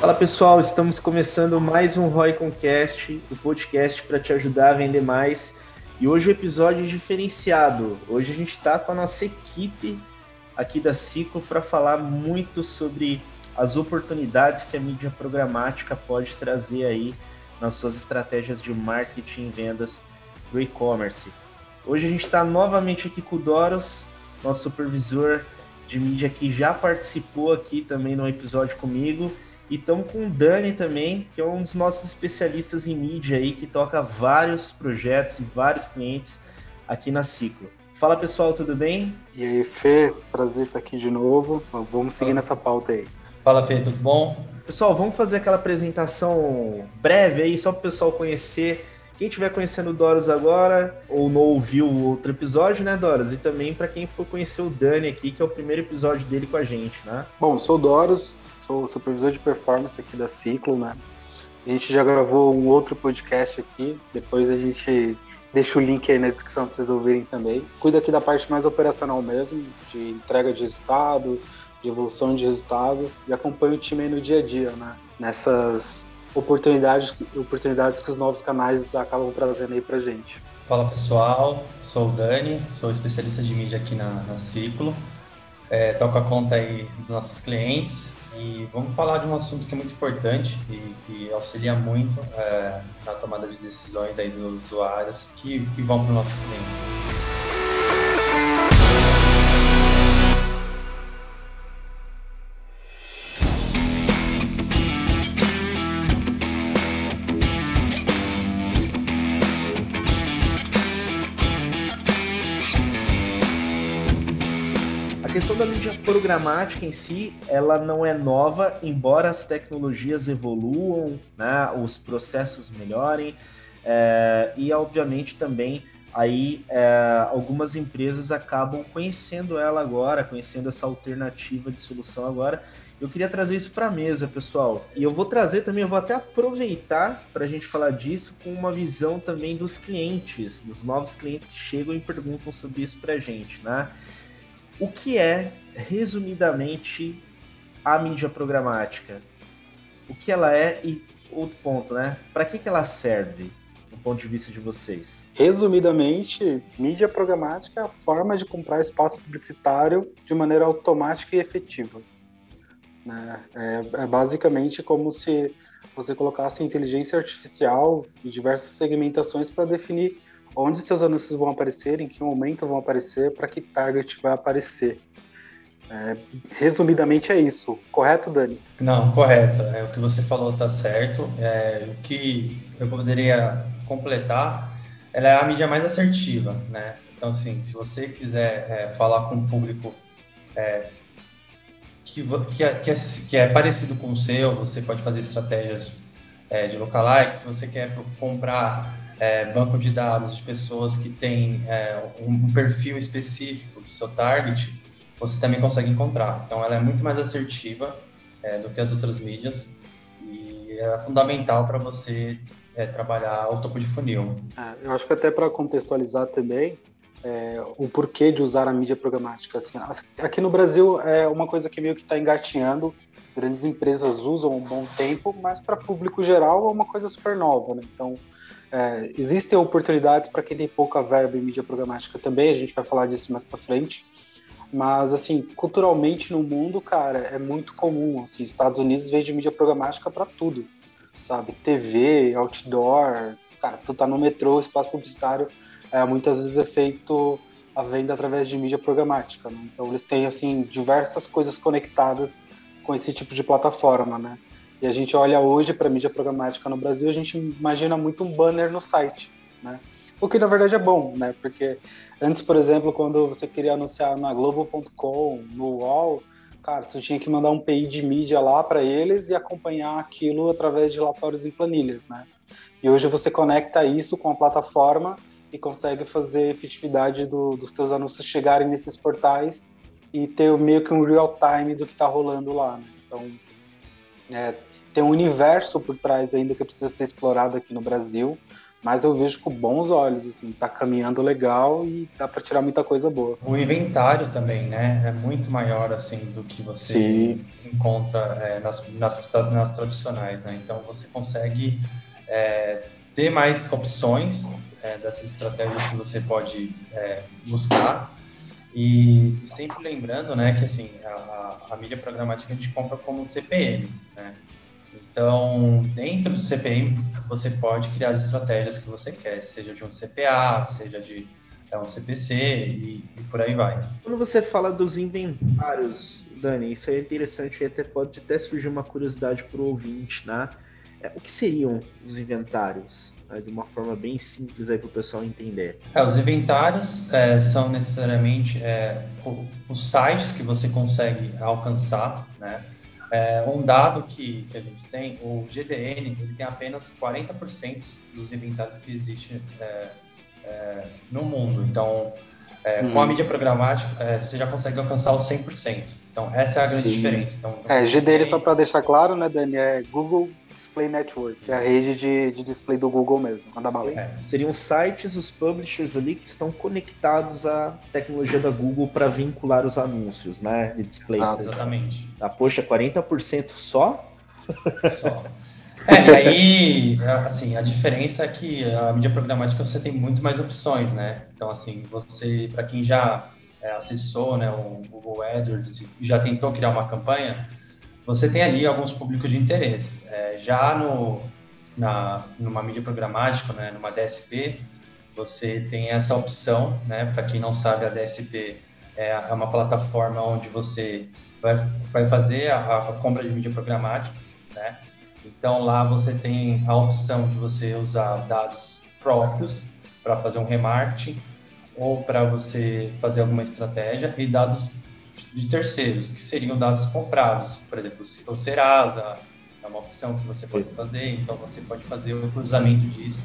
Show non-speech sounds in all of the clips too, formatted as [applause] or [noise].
Fala pessoal, estamos começando mais um Roy Concast, o podcast para te ajudar a vender mais. E hoje o episódio é diferenciado. Hoje a gente está com a nossa equipe aqui da Ciclo para falar muito sobre as oportunidades que a mídia programática pode trazer aí nas suas estratégias de marketing e vendas do e-commerce. Hoje a gente está novamente aqui com o Doros, nosso supervisor de mídia que já participou aqui também no episódio comigo e estamos com o Dani também, que é um dos nossos especialistas em mídia aí, que toca vários projetos e vários clientes aqui na Ciclo. Fala pessoal, tudo bem? E aí, Fê, prazer estar aqui de novo. Vamos seguir nessa pauta aí. Fala, Fê, tudo bom? Pessoal, vamos fazer aquela apresentação breve aí, só para o pessoal conhecer. Quem estiver conhecendo o Doros agora, ou não ouviu o outro episódio, né, Doros? E também para quem for conhecer o Dani aqui, que é o primeiro episódio dele com a gente, né? Bom, sou o Doros, sou supervisor de performance aqui da Ciclo, né? A gente já gravou um outro podcast aqui, depois a gente deixa o link aí na descrição para vocês ouvirem também. Cuido aqui da parte mais operacional mesmo, de entrega de resultado, de evolução de resultado e acompanho o time aí no dia a dia, né? Nessas oportunidades, oportunidades que os novos canais acabam trazendo aí pra gente. Fala pessoal, sou o Dani, sou especialista de mídia aqui na, na Ciclo. É, toco a conta aí dos nossos clientes, e vamos falar de um assunto que é muito importante e que auxilia muito é, na tomada de decisões aí dos usuários que, que vão para os nossos clientes. Questão da mídia programática em si, ela não é nova, embora as tecnologias evoluam, né, os processos melhorem, é, e obviamente também aí é, algumas empresas acabam conhecendo ela agora, conhecendo essa alternativa de solução agora. Eu queria trazer isso para a mesa, pessoal. E eu vou trazer também, eu vou até aproveitar para a gente falar disso com uma visão também dos clientes, dos novos clientes que chegam e perguntam sobre isso para a gente, né? O que é, resumidamente, a mídia programática? O que ela é e outro ponto, né? Para que, que ela serve, do ponto de vista de vocês? Resumidamente, mídia programática é a forma de comprar espaço publicitário de maneira automática e efetiva. Né? É, é basicamente como se você colocasse inteligência artificial em diversas segmentações para definir onde seus anúncios vão aparecer, em que momento vão aparecer, para que target vai aparecer. É, resumidamente é isso, correto, Dani? Não, correto. É, o que você falou está certo. É, o que eu poderia completar, ela é a mídia mais assertiva, né? Então, assim, se você quiser é, falar com um público é, que, que, é, que, é, que, é, parecido com o seu, você pode fazer estratégias de lookalike. Se você quer comprar é, banco de dados de pessoas que têm é, um perfil específico do seu target, você também consegue encontrar. Então, ela é muito mais assertiva é, do que as outras mídias e é fundamental para você é, trabalhar o topo de funil. É, eu acho que até para contextualizar também, é, o porquê de usar a mídia programática. Assim, aqui no Brasil é uma coisa que meio que está engatinhando, grandes empresas usam um bom tempo, mas para público geral é uma coisa super nova. Né? Então, é, existem oportunidades para quem tem pouca verba em mídia programática também, a gente vai falar disso mais para frente. Mas, assim, culturalmente no mundo, cara, é muito comum. Assim, Estados Unidos vende mídia programática para tudo, sabe? TV, outdoor, cara, tu tá no metrô, espaço publicitário, é, muitas vezes é feito a venda através de mídia programática. Né? Então, eles têm, assim, diversas coisas conectadas com esse tipo de plataforma, né? E a gente olha hoje para mídia programática no Brasil, a gente imagina muito um banner no site, né? O que na verdade é bom, né? Porque antes, por exemplo, quando você queria anunciar na Globo.com, no UOL, cara, você tinha que mandar um PI de mídia lá para eles e acompanhar aquilo através de relatórios em planilhas, né? E hoje você conecta isso com a plataforma e consegue fazer efetividade do, dos teus anúncios chegarem nesses portais e ter meio que um real time do que está rolando lá. Né? Então, é, tem um universo por trás ainda que precisa ser explorado aqui no Brasil, mas eu vejo com bons olhos, assim, tá caminhando legal e dá para tirar muita coisa boa. O inventário também, né, é muito maior, assim, do que você Sim. encontra é, nas, nas, nas, tradicionais, né, então você consegue é, ter mais opções é, dessas estratégias que você pode é, buscar e sempre lembrando, né, que assim, a, a, mídia programática a gente compra como CPM, né, então, dentro do CPM, você pode criar as estratégias que você quer, seja de um CPA, seja de é, um CPC e, e, por aí vai. Quando você fala dos inventários, Dani, isso é interessante e até pode até surgir uma curiosidade para o ouvinte, né? É, o que seriam os inventários? Né, de uma forma bem simples aí para o pessoal entender. É, os inventários é, são necessariamente é, os sites que você consegue alcançar, né? É, um dado que, que a gente tem, o GDN, ele tem apenas 40% dos inventários que existem é, é, no mundo. Então, é, hum. com a uhum. mídia programática, é, você já consegue alcançar os 100%. Então, essa é a grande Sim. diferença. Então, é, GDN, tem... só para deixar claro, né, Dani, é Google Display Network, que é a rede de, de display do Google mesmo, a da baleia. É. Seriam sites, os publishers ali que estão conectados à tecnologia da Google para vincular os anúncios, né? De display. Ah, exatamente. Ah, poxa, 40% só? Só. É, e aí, assim, a diferença é que a mídia programática você tem muito mais opções, né? Então, assim, você, para quem já é, acessou né, o Google AdWords e já tentou criar uma campanha, você tem ali alguns públicos de interesse. É, já no, na, numa mídia programática, né, numa DSP, você tem essa opção, né, para quem não sabe, a DSP é, é uma plataforma onde você vai, vai fazer a, a compra de mídia programática, né, então lá você tem a opção de você usar dados próprios para fazer um remarketing ou para você fazer alguma estratégia e dados de terceiros, que seriam dados comprados. Por exemplo, o Serasa é uma opção que você pode fazer, então você pode fazer o cruzamento disso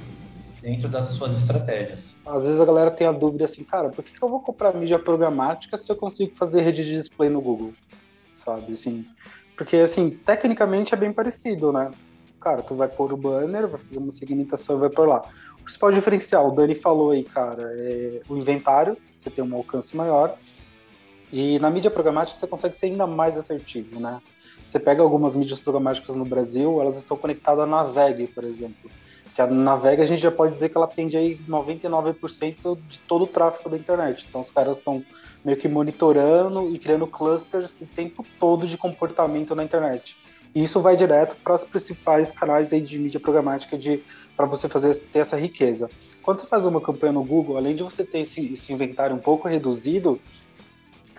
dentro das suas estratégias. Às vezes a galera tem a dúvida assim, cara, por que, eu vou comprar mídia programática se eu consigo fazer rede de display no Google? Sabe, assim, porque assim, tecnicamente é bem parecido, né? Cara, tu vai pôr o banner, vai fazer uma segmentação e vai por lá. O principal diferencial, o Dani falou aí, cara, é o inventário, você tem um alcance maior, e na mídia programática você consegue ser ainda mais assertivo, né? Você pega algumas mídias programáticas no Brasil, elas estão conectadas à Naveg, por exemplo. Que a Naveg a gente já pode dizer que ela atende aí 99% de todo o tráfego da internet. Então os caras estão meio que monitorando e criando clusters o tempo todo de comportamento na internet. E isso vai direto para os principais canais aí de mídia programática de para você fazer ter essa riqueza. Quando você faz uma campanha no Google, além de você ter esse, esse inventário um pouco reduzido,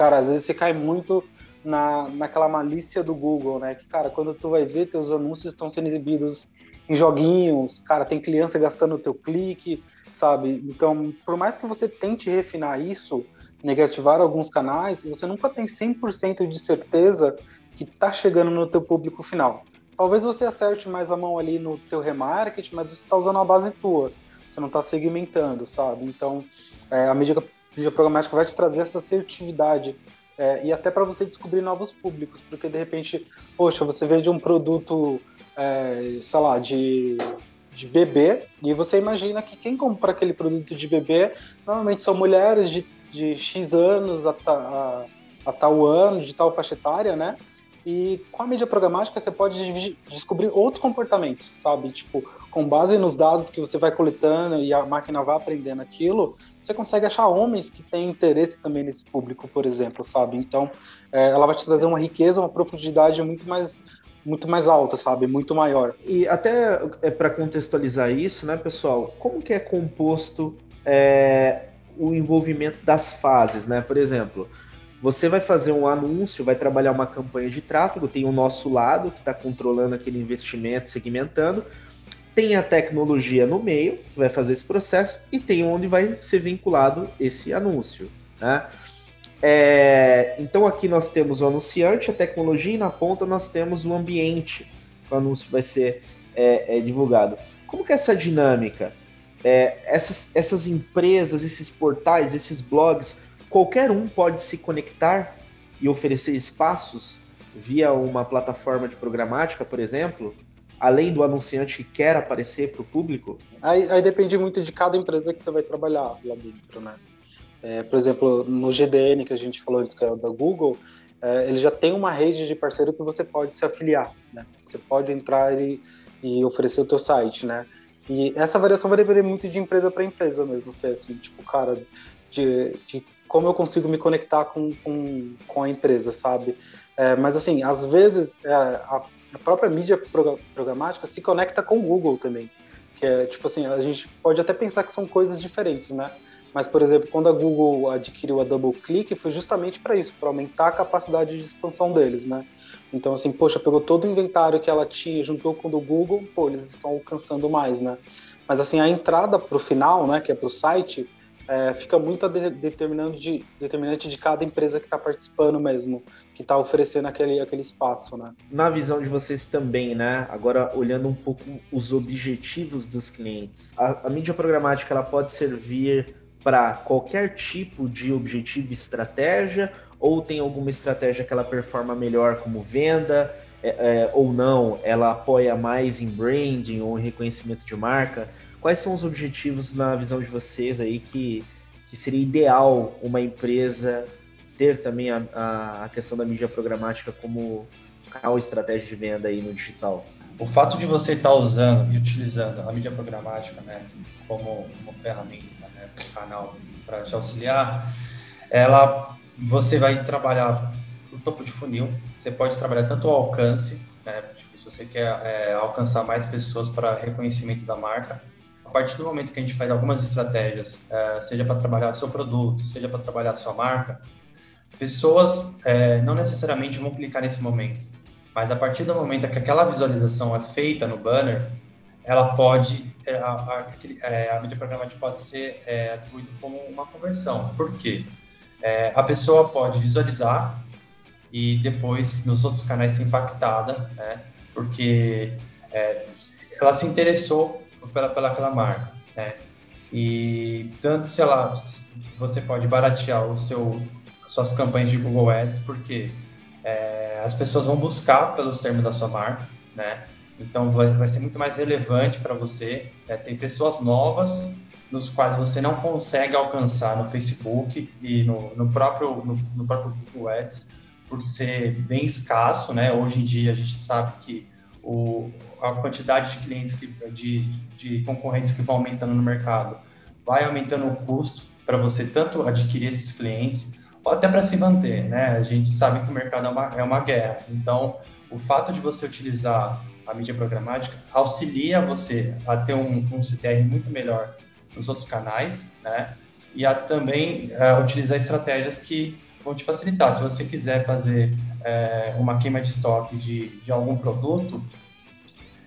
cara, às vezes você cai muito na, naquela malícia do Google, né? Que, cara, quando tu vai ver, teus anúncios estão sendo exibidos em joguinhos, cara, tem criança gastando o teu clique, sabe? Então, por mais que você tente refinar isso, negativar alguns canais, você nunca tem 100% de certeza que tá chegando no teu público final. Talvez você acerte mais a mão ali no teu remarketing, mas você está usando a base tua, você não está segmentando, sabe? Então, é, a mídia mídia programática vai te trazer essa assertividade é, e até para você descobrir novos públicos, porque de repente, poxa, você vende um produto, é, sei lá, de, de bebê, e você imagina que quem compra aquele produto de bebê normalmente são mulheres de, de X anos a, a, a tal ano, de tal faixa etária, né? E com a mídia programática você pode descobrir outros comportamentos, sabe? Tipo, com base nos dados que você vai coletando e a máquina vai aprendendo aquilo, você consegue achar homens que têm interesse também nesse público, por exemplo, sabe? Então, é, ela vai te trazer uma riqueza, uma profundidade muito mais muito mais alta, sabe? Muito maior. E até é para contextualizar isso, né, pessoal? Como que é composto é, o envolvimento das fases, né? Por exemplo, você vai fazer um anúncio, vai trabalhar uma campanha de tráfego, tem o nosso lado que está controlando aquele investimento, segmentando, tem a tecnologia no meio, que vai fazer esse processo, e tem onde vai ser vinculado esse anúncio. Né? É, então aqui nós temos o anunciante, a tecnologia, e na ponta nós temos o ambiente que o anúncio vai ser é, é, divulgado. Como que é essa dinâmica? É, essas, essas empresas, esses portais, esses blogs, qualquer um pode se conectar e oferecer espaços via uma plataforma de programática, por exemplo, além do anunciante que quer aparecer para o público? Aí, aí, depende muito de cada empresa que você vai trabalhar lá dentro, né? É, por exemplo, no GDN que a gente falou antes, que é da Google, é, ele já tem uma rede de parceiro que você pode se afiliar, né? Você pode entrar e, e oferecer o teu site, né? E essa variação vai depender muito de empresa para empresa mesmo, que é assim, tipo, cara, de, de como eu consigo me conectar com, com, com a empresa, sabe? É, mas assim, às vezes é, a, a própria mídia programática se conecta com o Google também. Que é, tipo assim, a gente pode até pensar que são coisas diferentes, né? Mas, por exemplo, quando a Google adquiriu a DoubleClick, foi justamente para isso, para aumentar a capacidade de expansão deles, né? Então, assim, poxa, pegou todo o inventário que ela tinha, juntou com o do Google, pô, eles estão alcançando mais, né? Mas, assim, a entrada para o final, né, que é para o site, é, fica muito de, determinante, de, determinante de cada empresa que está participando mesmo, que está oferecendo aquele, aquele espaço, né? Na visão de vocês também, né? Agora olhando um pouco os objetivos dos clientes, a, a mídia programática ela pode servir para qualquer tipo de objetivo e estratégia, ou tem alguma estratégia que ela performa melhor como venda, é, é, ou não, ela apoia mais em branding ou em reconhecimento de marca? Quais são os objetivos na visão de vocês aí que, que seria ideal uma empresa ter também a, a, a questão da mídia programática como canal estratégia de venda aí no digital? O fato de você estar usando e utilizando a mídia programática né, como uma ferramenta, né, um canal para te auxiliar, ela você vai trabalhar o topo de funil, você pode trabalhar tanto o alcance, né, tipo, se você quer é, alcançar mais pessoas para reconhecimento da marca, partir do momento que a gente faz algumas estratégias, é, seja para trabalhar seu produto, seja para trabalhar sua marca, pessoas é, não necessariamente vão clicar nesse momento, mas a partir do momento que aquela visualização é feita no banner, ela pode, é, a, a, é, a mídia programática pode ser é, atribuída como uma conversão. Por quê? É, a pessoa pode visualizar e depois nos outros canais ser impactada, né? porque ela se interessou pela, pela aquela marca, né? E tanto se ela você pode baratear o seu suas campanhas de Google Ads porque é, as pessoas vão buscar pelos termos da sua marca, né? Então vai, vai ser muito mais relevante para você. Né? Tem pessoas novas nos quais você não consegue alcançar no Facebook e no, no próprio no, no, próprio Google Ads por ser bem escasso, né? Hoje em dia a gente sabe que o, a quantidade de clientes, que, de, de concorrentes que vão aumentando no mercado, vai aumentando o custo para você tanto adquirir esses clientes, ou até para se manter, né? A gente sabe que o mercado é uma, é uma guerra, então o fato de você utilizar a mídia programática auxilia você a ter um, um CTR muito melhor nos outros canais, né? E a também uh, utilizar estratégias que vão te facilitar. Se você quiser fazer é, uma queima de estoque de, de algum produto,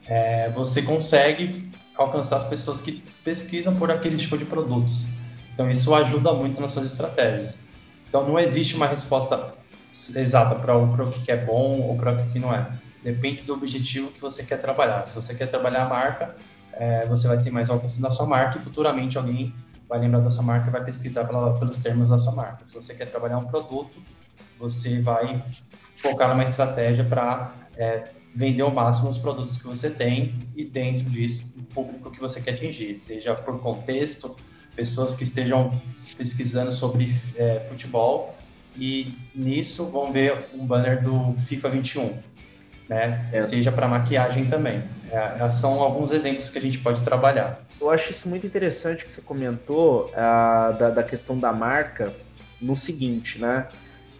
é, você consegue alcançar as pessoas que pesquisam por aquele tipo de produtos. Então, isso ajuda muito nas suas estratégias. Então, não existe uma resposta exata para o que é bom ou para o que não é. Depende do objetivo que você quer trabalhar. Se você quer trabalhar a marca, é, você vai ter mais alcance na sua marca e futuramente alguém vai lembrar da sua marca e vai pesquisar pela, pelos termos da sua marca. Se você quer trabalhar um produto, você vai focar numa estratégia para é, vender ao máximo os produtos que você tem e dentro disso o público que você quer atingir, seja por contexto, pessoas que estejam pesquisando sobre é, futebol e nisso vão ver um banner do FIFA 21, né? É. Seja para maquiagem também. É, são alguns exemplos que a gente pode trabalhar. Eu acho isso muito interessante que você comentou uh, da, da questão da marca no seguinte, né?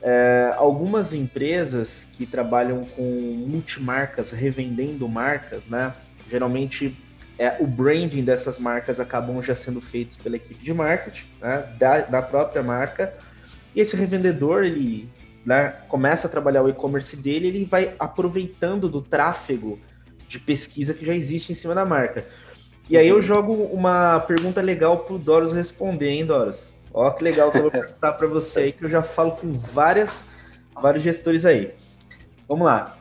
É, algumas empresas que trabalham com multimarcas, revendendo marcas, né? Geralmente é, o branding dessas marcas acabam já sendo feitos pela equipe de marketing, né? da, da própria marca. E esse revendedor, ele né, começa a trabalhar o e-commerce dele, ele vai aproveitando do tráfego de pesquisa que já existe em cima da marca. E aí eu jogo uma pergunta legal pro Doros responder, hein, Doros? Ó, que legal que eu vou perguntar para você aí, que eu já falo com várias, vários gestores aí. Vamos lá.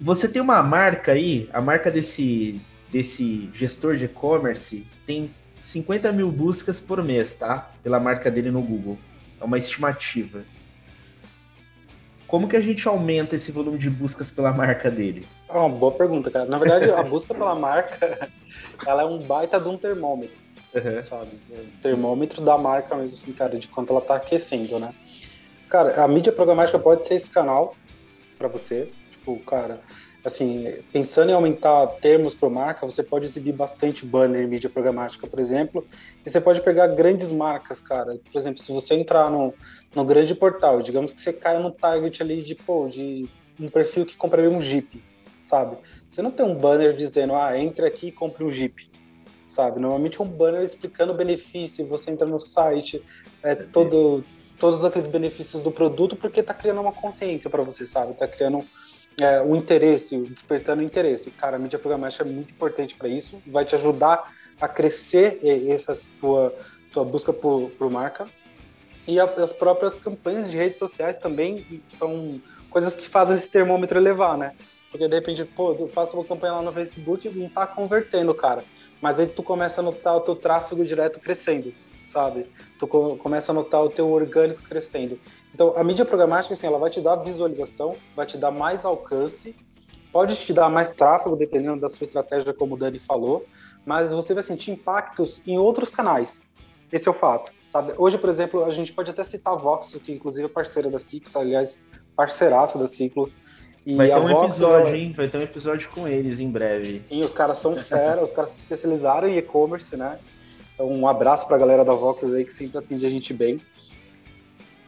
Você tem uma marca aí, a marca desse, desse gestor de e-commerce tem 50 mil buscas por mês, tá? Pela marca dele no Google. É uma estimativa. como que a gente aumenta esse volume de buscas pela marca dele? É uma boa pergunta, cara. Na verdade, a [laughs] busca pela marca, [laughs] ela é um baita de um termômetro, uhum. sabe? O termômetro da marca mesmo, assim, cara, de quanto ela tá aquecendo, né? Cara, a mídia programática pode ser esse canal para você. Tipo, cara, assim, pensando em aumentar termos para marca, você pode exibir bastante banner em mídia programática, por exemplo, e você pode pegar grandes marcas, cara. Por exemplo, se você entrar no, no grande portal, digamos que você caia no target ali de, pô, de um perfil que compraria um Jeep, sabe? Você não tem um banner dizendo, ah, entre aqui e compre um Jeep, sabe? Normalmente é um banner explicando o benefício, você entra no site, é todo todos aqueles benefícios do produto porque está criando uma consciência para você, sabe? Está criando é, o interesse, despertando o interesse. Cara, a mídia programática é muito importante para isso, vai te ajudar a crescer essa tua, tua busca por, por marca. E a, as próprias campanhas de redes sociais também são coisas que fazem esse termômetro elevar, né? Porque de repente, pô, eu faço uma campanha lá no Facebook e não tá convertendo, cara. Mas aí tu começa a notar o teu tráfego direto crescendo, sabe? Tu começa a notar o teu orgânico crescendo. Então, a mídia programática, assim, ela vai te dar visualização, vai te dar mais alcance, pode te dar mais tráfego, dependendo da sua estratégia, como o Dani falou, mas você vai sentir impactos em outros canais. Esse é o fato, sabe? Hoje, por exemplo, a gente pode até citar a Vox, que inclusive é parceira da Ciclo, aliás, parceiraça da Ciclo. E vai ter um Vox, episódio, ela... hein? Vai ter um episódio com eles em breve. E os caras são fera, os caras se especializaram em e-commerce, né? Então, um abraço para a galera da Vox aí, que sempre atende a gente bem.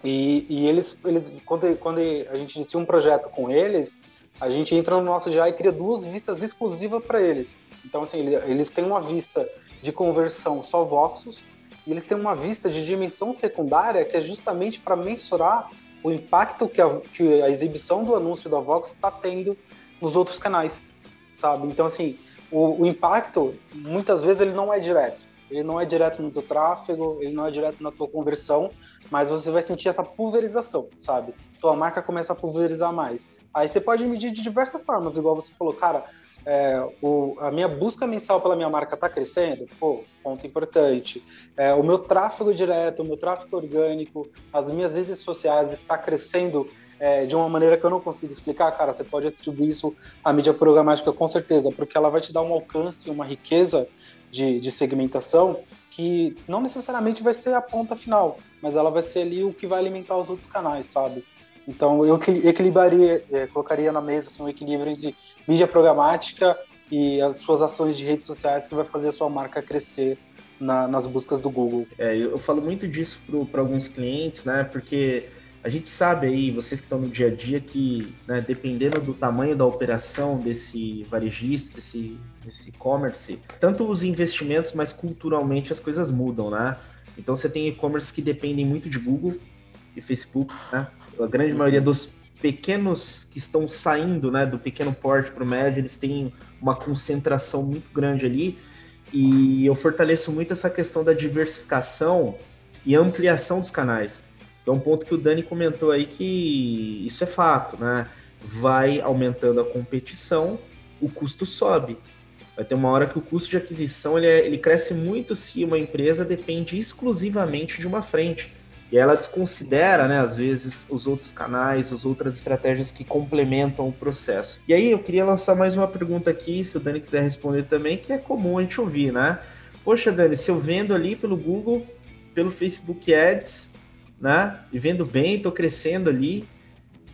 E, e eles, eles quando, quando a gente inicia um projeto com eles, a gente entra no nosso já e cria duas vistas exclusivas para eles. Então, assim, eles têm uma vista de conversão só voxos e eles têm uma vista de dimensão secundária que é justamente para mensurar o impacto que a, que a exibição do anúncio da Vox está tendo nos outros canais, sabe? Então, assim, o, o impacto, muitas vezes, ele não é direto ele não é direto no teu tráfego, ele não é direto na tua conversão, mas você vai sentir essa pulverização, sabe? Tua marca começa a pulverizar mais. Aí você pode medir de diversas formas, igual você falou, cara, é, o, a minha busca mensal pela minha marca está crescendo, pô, ponto importante. É, o meu tráfego direto, o meu tráfego orgânico, as minhas redes sociais está crescendo é, de uma maneira que eu não consigo explicar, cara, você pode atribuir isso à mídia programática com certeza, porque ela vai te dar um alcance, uma riqueza de, de segmentação que não necessariamente vai ser a ponta final, mas ela vai ser ali o que vai alimentar os outros canais, sabe? Então eu equilibraria, é, colocaria na mesa assim, um equilíbrio entre mídia programática e as suas ações de redes sociais que vai fazer a sua marca crescer na, nas buscas do Google. É, eu, falo muito disso para alguns clientes, né? Porque a gente sabe aí, vocês que estão no dia a dia, que né, dependendo do tamanho da operação desse varejista, desse, desse e-commerce, tanto os investimentos, mas culturalmente as coisas mudam, né? Então você tem e-commerce que dependem muito de Google e Facebook, né? A grande uhum. maioria dos pequenos que estão saindo, né, do pequeno porte para o médio, eles têm uma concentração muito grande ali. E eu fortaleço muito essa questão da diversificação e ampliação dos canais que é um ponto que o Dani comentou aí que isso é fato, né? Vai aumentando a competição, o custo sobe. Vai ter uma hora que o custo de aquisição ele, é, ele cresce muito se uma empresa depende exclusivamente de uma frente. E ela desconsidera, né, às vezes, os outros canais, as outras estratégias que complementam o processo. E aí eu queria lançar mais uma pergunta aqui, se o Dani quiser responder também, que é comum a gente ouvir, né? Poxa, Dani, se eu vendo ali pelo Google, pelo Facebook Ads, né? Vivendo bem, estou crescendo ali.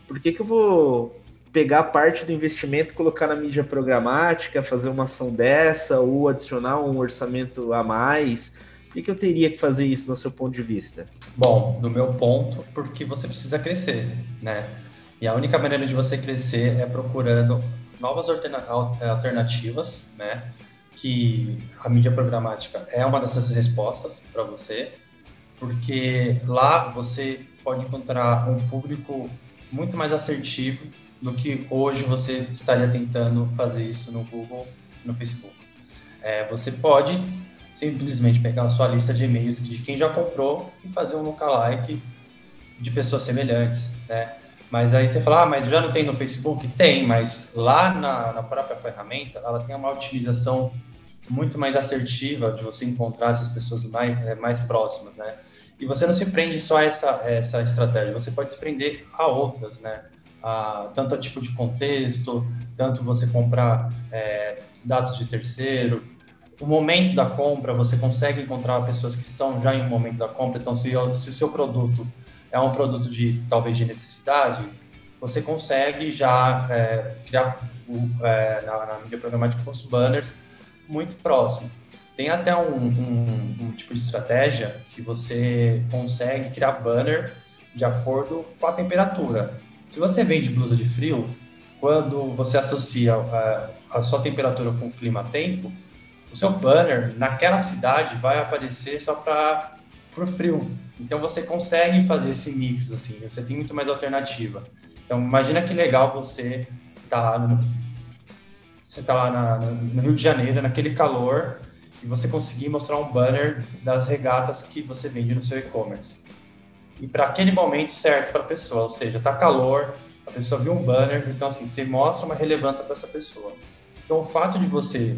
Por que, que eu vou pegar parte do investimento e colocar na mídia programática, fazer uma ação dessa ou adicionar um orçamento a mais? Por que, eu teria que fazer isso no seu ponto de vista? Bom, do meu ponto, porque você precisa crescer, né? E a única maneira de você crescer é procurando novas alternativas, né? Que a mídia programática é uma dessas respostas para você porque lá você pode encontrar um público muito mais assertivo do que hoje você estaria tentando fazer isso no Google, no Facebook. É, você pode simplesmente pegar a sua lista de e-mails de quem já comprou e fazer um lookalike de pessoas semelhantes, né? Mas aí você fala, ah, mas já não tem no Facebook? Tem, mas lá na, na própria ferramenta, ela tem uma utilização muito mais assertiva de você encontrar essas pessoas mais, é, mais próximas, né? E você não se prende só a essa, essa estratégia, você pode se prender a outras, né? a, tanto a tipo de contexto, tanto você comprar é, dados de terceiro, o momento da compra, você consegue encontrar pessoas que estão já em um momento da compra. Então, se, se o seu produto é um produto de talvez de necessidade, você consegue já é, criar é, na, na mídia programática com os banners muito próximo. Tem até um, um, um, tipo de estratégia que você consegue criar banner de acordo com a temperatura. Se você vende blusa de frio, quando você associa a, a sua temperatura com o clima-tempo, o seu banner naquela cidade vai aparecer só para o frio. Então você consegue fazer esse mix assim, você tem muito mais alternativa. Então imagina que legal você tá no, você tá lá na, no Rio de Janeiro, naquele calor, e você conseguir mostrar um banner das regatas que você vende no seu e-commerce. E para aquele momento certo para a pessoa, ou seja, tá calor, a pessoa viu um banner, então assim, você mostra uma relevância para essa pessoa. Então o fato de você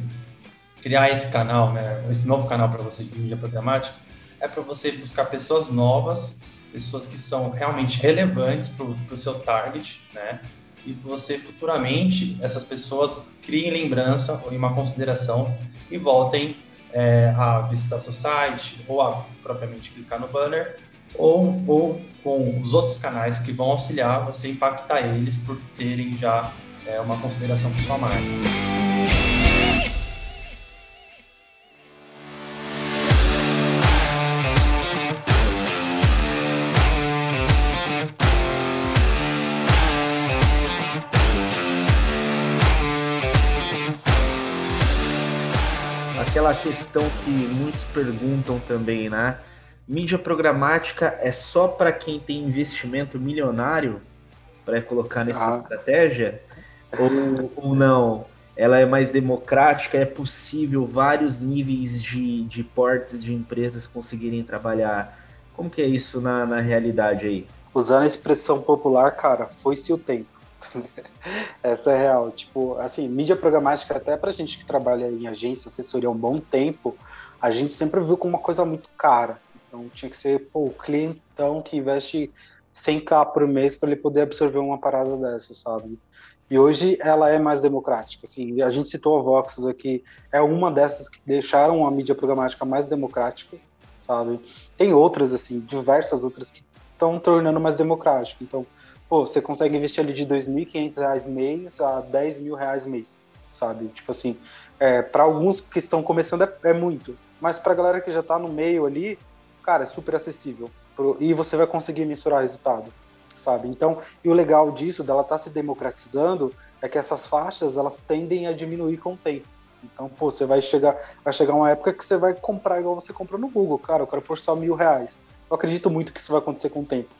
criar esse canal, né, esse novo canal para você de mídia programática, é para você buscar pessoas novas, pessoas que são realmente relevantes para o seu target, né, e você futuramente essas pessoas criem lembrança ou uma consideração e voltem é, a visitar seu site ou a propriamente clicar no banner ou, ou com os outros canais que vão auxiliar você impactar eles por terem já é, uma consideração por sua marca. Questão que muitos perguntam também, né? Mídia programática é só para quem tem investimento milionário para colocar nessa ah. estratégia? Ou, ou não? Ela é mais democrática, é possível vários níveis de, de portes de empresas conseguirem trabalhar. Como que é isso na, na realidade aí? Usando a expressão popular, cara, foi-se o tempo. [laughs] Essa é real. Tipo, assim, mídia programática, até pra gente que trabalha em agência, assessoria há um bom tempo, a gente sempre viu como uma coisa muito cara. Então tinha que ser, pô, o clientão que investe 100k por mês para ele poder absorver uma parada dessa, sabe? E hoje ela é mais democrática. Assim, a gente citou a Voxus aqui, é uma dessas que deixaram a mídia programática mais democrática, sabe? Tem outras, assim, diversas outras que estão tornando mais democrático. Então, pô, você consegue investir ali de R$ 2.500 mês a 10 mil reais mês, sabe? Tipo assim, é, para alguns que estão começando é, é muito, mas para galera que já está no meio ali, cara, é super acessível e você vai conseguir mensurar resultado, sabe? Então, e o legal disso, dela tá se democratizando, é que essas faixas elas tendem a diminuir com o tempo. Então, pô, você vai chegar, vai chegar uma época que você vai comprar igual você compra no Google, cara, eu quero só mil reais. Eu acredito muito que isso vai acontecer com o tempo.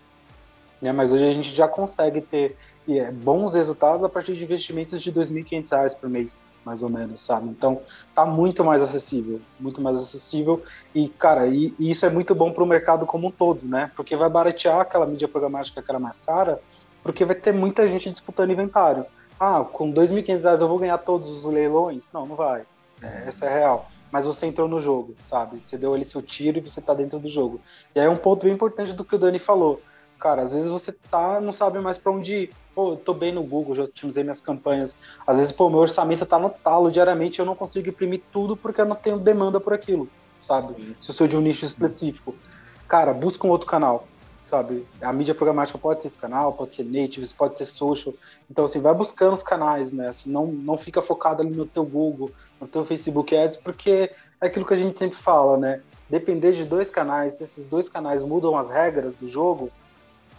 Né? Mas hoje a gente já consegue ter é, bons resultados a partir de investimentos de R$ 2.500 por mês, mais ou menos, sabe? Então, tá muito mais acessível, muito mais acessível. E, cara, e, e isso é muito bom para o mercado como um todo, né? Porque vai baratear aquela mídia programática que era mais cara, porque vai ter muita gente disputando inventário. Ah, com R$ 2.500 eu vou ganhar todos os leilões? Não, não vai. É, essa é real. Mas você entrou no jogo, sabe? Você deu ali seu tiro e você tá dentro do jogo. E aí é um ponto bem importante do que o Dani falou cara, às vezes você tá, não sabe mais para onde ir. Pô, eu tô bem no Google, já utilizei minhas campanhas. Às vezes, pô, meu orçamento tá no talo diariamente, eu não consigo imprimir tudo porque eu não tenho demanda por aquilo, sabe? Sim. Se eu sou de um nicho específico. Cara, busca um outro canal, sabe? A mídia programática pode ser esse canal, pode ser natives, pode ser social. Então, assim, vai buscando os canais, né? Assim, não, não fica focado ali no teu Google, no teu Facebook Ads, porque é aquilo que a gente sempre fala, né? Depender de dois canais, se esses dois canais mudam as regras do jogo,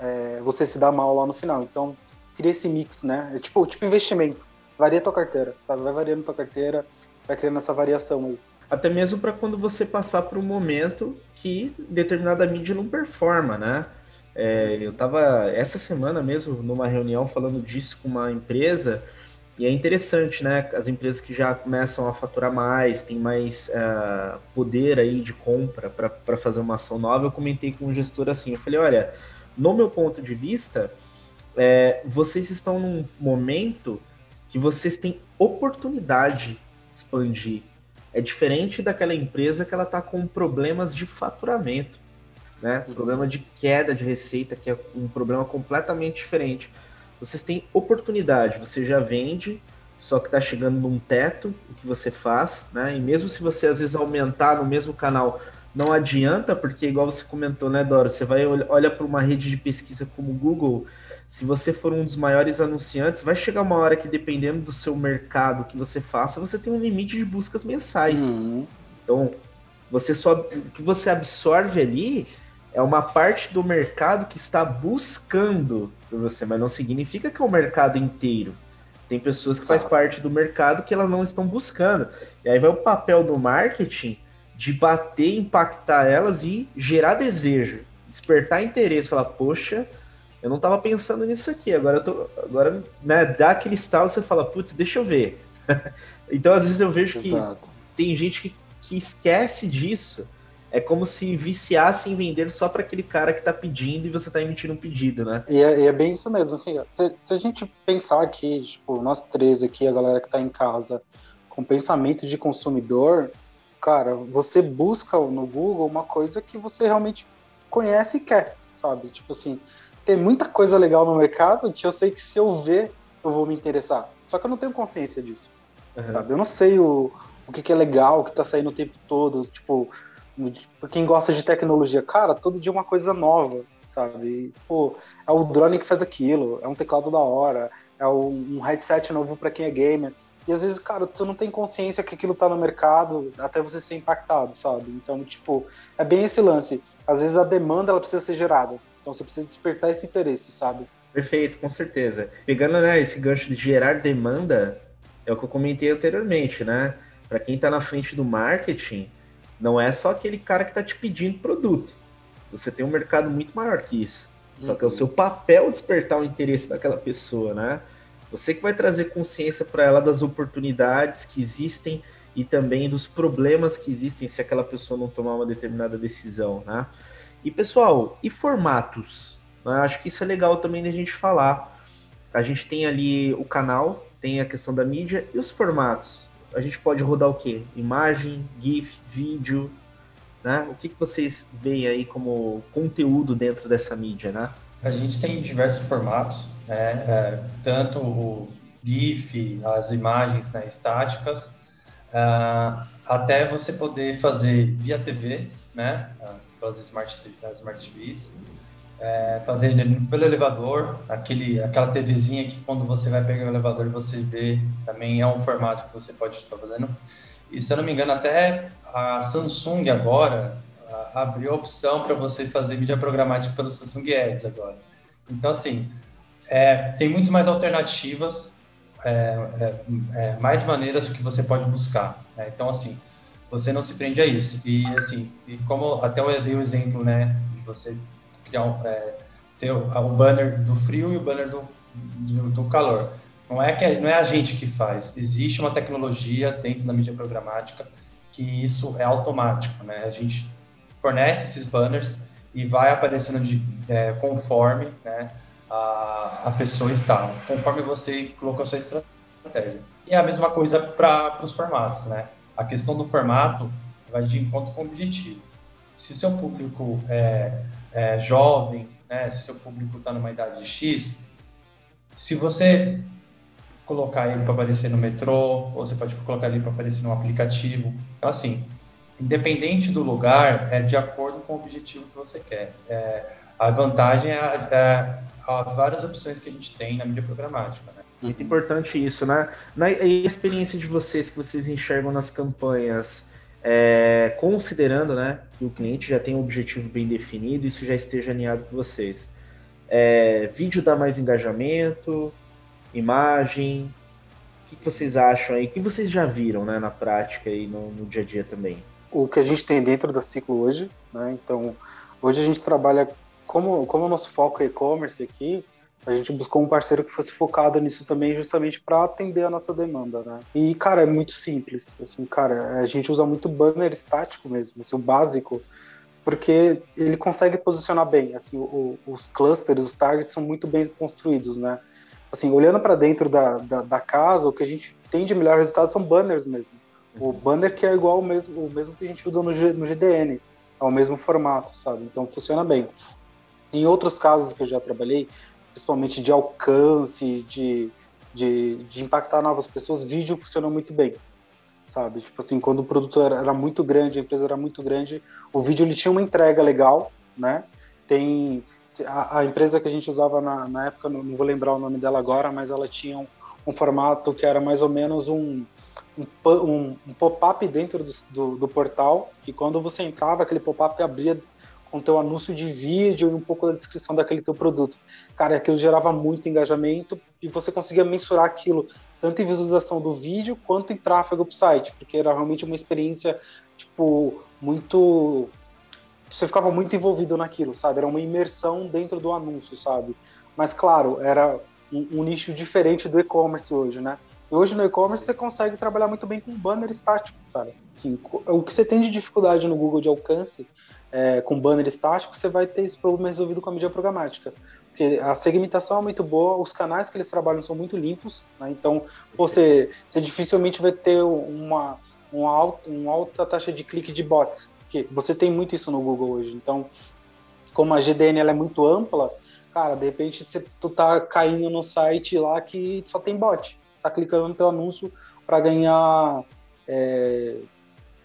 é, você se dá mal lá no final. Então, cria esse mix, né? É tipo, tipo investimento. Varia tua carteira, sabe? Vai variando tua carteira, vai criando essa variação aí. Até mesmo para quando você passar por um momento que determinada mídia não performa, né? É, eu estava essa semana mesmo numa reunião falando disso com uma empresa e é interessante, né? As empresas que já começam a faturar mais, têm mais uh, poder aí de compra para fazer uma ação nova. Eu comentei com o gestor assim, eu falei, olha, no meu ponto de vista, é, vocês estão num momento que vocês têm oportunidade de expandir. É diferente daquela empresa que ela está com problemas de faturamento, né? Uhum. Problema de queda de receita, que é um problema completamente diferente. vocês têm oportunidade, você já vende, só que está chegando num teto o que você faz, né? E mesmo se você às vezes aumentar no mesmo canal, não adianta, porque igual você comentou, né, Dora? Você vai olha para uma rede de pesquisa como o Google, se você for um dos maiores anunciantes, vai chegar uma hora que dependendo do seu mercado que você faça, você tem um limite de buscas mensais. Uhum. Então, você só o que você absorve ali é uma parte do mercado que está buscando por você, mas não significa que é o mercado inteiro. Tem pessoas que fazem parte do mercado que elas não estão buscando. E aí vai o papel do marketing de bater, impactar elas e gerar desejo, despertar interesse, falar, poxa, eu não estava pensando nisso aqui, agora eu tô, agora, né, dá aquele estalo, você fala, putz, deixa eu ver. [laughs] então, às vezes eu vejo Exato. que tem gente que, que esquece disso é como se viciasse em vender só para aquele cara que está pedindo e você está emitindo um pedido, né? E é, e é, bem isso mesmo, assim, se, se, a gente pensar aqui, tipo, nós três aqui, a galera que está em casa, com pensamento de consumidor, cara, você busca no Google uma coisa que você realmente conhece e quer, sabe? Tipo assim, tem muita coisa legal no mercado que eu sei que se eu ver, eu vou me interessar. Só que eu não tenho consciência disso, uhum. sabe? Eu não sei o, o que, que é legal, o que está saindo o tempo todo, tipo Pra quem gosta de tecnologia, cara, todo dia é uma coisa nova, sabe? pô, é o drone que faz aquilo, é um teclado da hora, é um headset novo para quem é gamer. E às vezes, cara, tu não tem consciência que aquilo tá no mercado até você ser impactado, sabe? Então, tipo, é bem esse lance. Às vezes a demanda ela precisa ser gerada. Então você precisa despertar esse interesse, sabe? Perfeito, com certeza. Pegando né, esse gancho de gerar demanda, é o que eu comentei anteriormente, né? Para quem está na frente do marketing, não é só aquele cara que está te pedindo produto. Você tem um mercado muito maior que isso. Só que é o uhum. seu papel despertar o interesse daquela pessoa, né? Você que vai trazer consciência para ela das oportunidades que existem e também dos problemas que existem se aquela pessoa não tomar uma determinada decisão, né? E pessoal, e formatos? Né? Acho que isso é legal também da gente falar. A gente tem ali o canal, tem a questão da mídia e os formatos a gente pode rodar o quê? Imagem, GIF, vídeo, né? O que, que vocês veem aí como conteúdo dentro dessa mídia, né? A gente tem diversos formatos, né? É, tanto o GIF, as imagens né, estáticas, uh, até você poder fazer via TV, né? Pelas Smart, as Smart TVs, é, fazer pelo elevador, aquele, aquela TVzinha que quando você vai pegar o elevador você vê, também é um formato que você pode estar fazendo. E se eu não me engano, até a Samsung agora abriu a opção para você fazer mídia programática pelo Samsung Ads agora. Então, assim, é, tem muitas mais alternativas, é, é, é mais maneiras que você pode buscar. Né? Então, assim, você não se prende a isso. E, assim, e como até eu dei o exemplo, né, de você criar é, ter o, o, banner do frio e o banner do, do, do, calor. Não é, que, não é a gente que faz, existe uma tecnologia dentro da mídia programática que isso é automático, né? A gente fornece esses banners e vai aparecendo de, é, conforme né, a, a pessoa está, conforme você colocou a sua estratégia. E é a mesma coisa para os formatos, né? A questão do formato vai de encontro com o objetivo. Se o seu público é, é, jovem, né, se seu público está numa idade X, se você colocar ele para aparecer no metrô, ou você pode colocar ele para aparecer no aplicativo. Então, assim, independente do lugar, é de acordo com o objetivo que você quer. É, a vantagem é, é, várias opções que a gente tem na mídia programática. Né? Muito importante isso, né? Na experiência de vocês que vocês enxergam nas campanhas, é, considerando né, que o cliente já tem um objetivo bem definido, isso já esteja alinhado com vocês. É, vídeo dá mais engajamento, imagem, o que, que, vocês acham aí? O que vocês já viram né, na prática e no, no dia a dia também? O que a gente tem dentro da Ciclo hoje, né? Então, hoje a gente trabalha como, como o nosso foco é e-commerce aqui, a gente buscou um parceiro que fosse focado nisso também, justamente para atender a nossa demanda, né? E, cara, é muito simples. Assim, cara, a gente usa muito banner estático mesmo, assim, o básico, porque ele consegue posicionar bem. Assim, o, os clusters, os targets são muito bem construídos, né? Assim, olhando para dentro da, da, da, casa, o que a gente tem de melhor resultado são banners mesmo. O banner que é igual ao mesmo, o mesmo que a gente usa no, G, no GDN, é o mesmo formato, sabe? Então funciona bem. Em outros casos que eu já trabalhei, principalmente de alcance, de, de, de impactar novas pessoas, vídeo funciona muito bem sabe? Tipo assim, quando o produto era, era, muito grande, a empresa era muito grande, o vídeo ele tinha uma entrega legal, né? Tem a, a empresa que a gente usava na, na época, não, não, vou lembrar o nome dela agora, mas ela tinha um, um formato que era mais ou menos um, um, um, um pop-up dentro do, do, do, portal, e quando você entrava, aquele pop-up abria com teu anúncio de vídeo e um pouco da descrição daquele teu produto. Cara, aquilo gerava muito engajamento e você conseguia mensurar aquilo, tanto em visualização do vídeo quanto em tráfego para o site, porque era realmente uma experiência, tipo, muito você ficava muito envolvido naquilo, sabe? Era uma imersão dentro do anúncio, sabe? Mas claro, era um, nicho diferente do e-commerce hoje, né? Hoje no e-commerce você consegue trabalhar muito bem com banner estático, cara. Assim, o que você tem de dificuldade no Google de alcance é, com banner estático, você vai ter esse problema resolvido com a mídia programática. Porque a segmentação é muito boa, os canais que eles trabalham são muito limpos, né? então você, você dificilmente vai ter uma, uma, alta, uma alta taxa de clique de bots, porque você tem muito isso no Google hoje. Então, como a GDN ela é muito ampla, cara, de repente você, tu tá caindo no site lá que só tem bot, tá clicando no teu anúncio para ganhar é,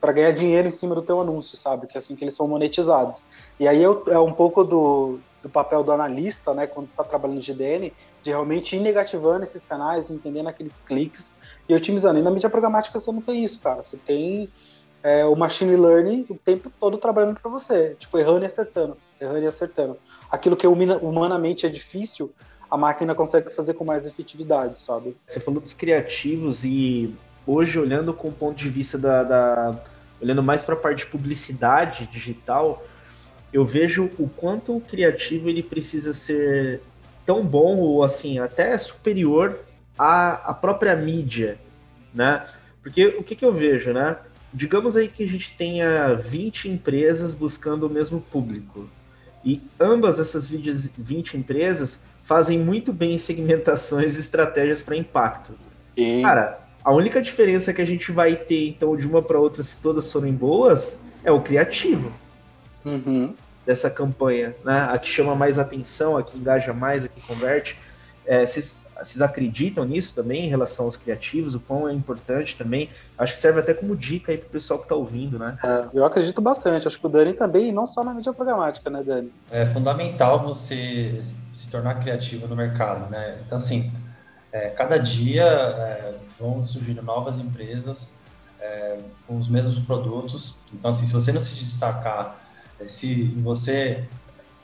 para ganhar dinheiro em cima do teu anúncio, sabe? Que é assim que eles são monetizados. E aí é um pouco do, do papel do analista, né, quando está trabalhando no GDN, de realmente ir negativando esses canais, entendendo aqueles cliques e otimizando. E na mídia programática você não tem isso, cara. Você tem é, o machine learning o tempo todo trabalhando para você, tipo, errando e acertando, errando e acertando. Aquilo que humanamente é difícil, a máquina consegue fazer com mais efetividade, sabe? Você falou dos criativos e hoje, olhando com o ponto de vista da. da olhando mais para a parte de publicidade digital, eu vejo o quanto o criativo ele precisa ser tão bom ou assim, até superior à, à própria mídia, né? Porque o que, que eu vejo, né? Digamos aí que a gente tenha 20 empresas buscando o mesmo público. E ambas essas 20 empresas fazem muito bem segmentações e estratégias para impacto. E... Cara, a única diferença que a gente vai ter, então, de uma para outra, se todas forem boas, é o criativo uhum. dessa campanha, né? A que chama mais atenção, a que engaja mais, a que converte. É, vocês, vocês acreditam nisso também em relação aos criativos? O quão é importante também? Acho que serve até como dica aí para o pessoal que está ouvindo, né? É, eu acredito bastante. Acho que o Dani também, não só na mídia programática, né, Dani? É fundamental você se tornar criativo no mercado, né? Então, assim, é, cada dia é, vão surgindo novas empresas é, com os mesmos produtos. Então, assim, se você não se destacar, é, se você.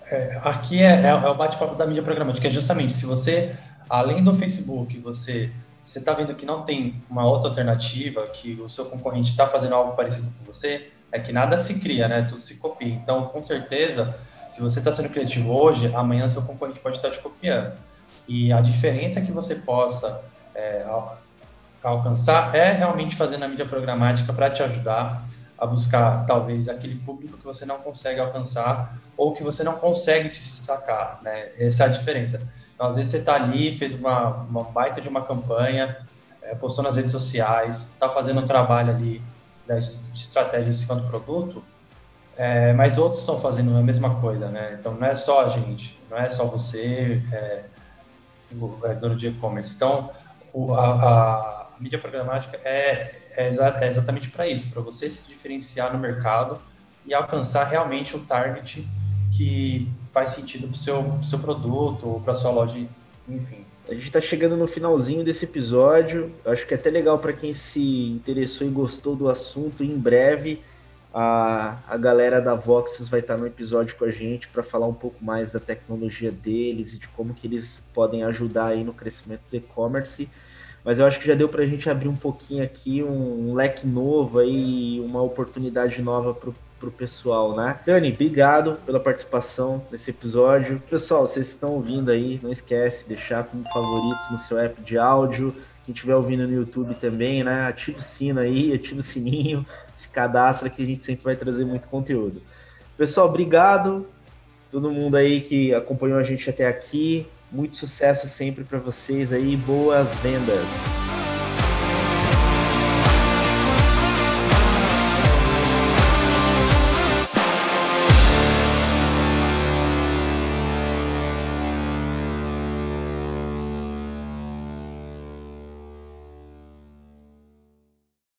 É, aqui é, é, é o bate-papo da mídia programática, que é justamente se você, além do Facebook, você você está vendo que não tem uma outra alternativa, que o seu concorrente está fazendo algo parecido com você, é que nada se cria, né? Tudo se copia. Então, com certeza, se você está sendo criativo hoje, amanhã seu concorrente pode estar te copiando. E a diferença que você possa é, alcançar é realmente fazer na mídia programática para te ajudar a buscar talvez aquele público que você não consegue alcançar ou que você não consegue se destacar, né? Essa é a diferença. Então, às vezes você está ali, fez uma, uma baita de uma campanha, é, postou nas redes sociais, está fazendo um trabalho ali de, de estratégia em cima do produto, é, mas outros estão fazendo a mesma coisa, né? Então, não é só a gente, não é só você, é, é, dono de e-commerce. Então, o, a, a a mídia programática é, é, exa é exatamente para isso, para você se diferenciar no mercado e alcançar realmente o target que faz sentido para o seu, seu produto ou para sua loja, enfim. A gente está chegando no finalzinho desse episódio. Acho que é até legal para quem se interessou e gostou do assunto. Em breve, a, a galera da Voxus vai estar no episódio com a gente para falar um pouco mais da tecnologia deles e de como que eles podem ajudar aí no crescimento do e-commerce mas eu acho que já deu para a gente abrir um pouquinho aqui, um, um leque novo aí, uma oportunidade nova para o pessoal, né? Dani, obrigado pela participação nesse episódio. Pessoal, vocês estão ouvindo aí, não esquece de deixar como favoritos no seu app de áudio. Quem estiver ouvindo no YouTube também, né? Ativa o sino aí, ativa o sininho, se cadastra que a gente sempre vai trazer muito conteúdo. Pessoal, obrigado. Todo mundo aí que acompanhou a gente até aqui. Muito sucesso sempre para vocês aí, boas vendas.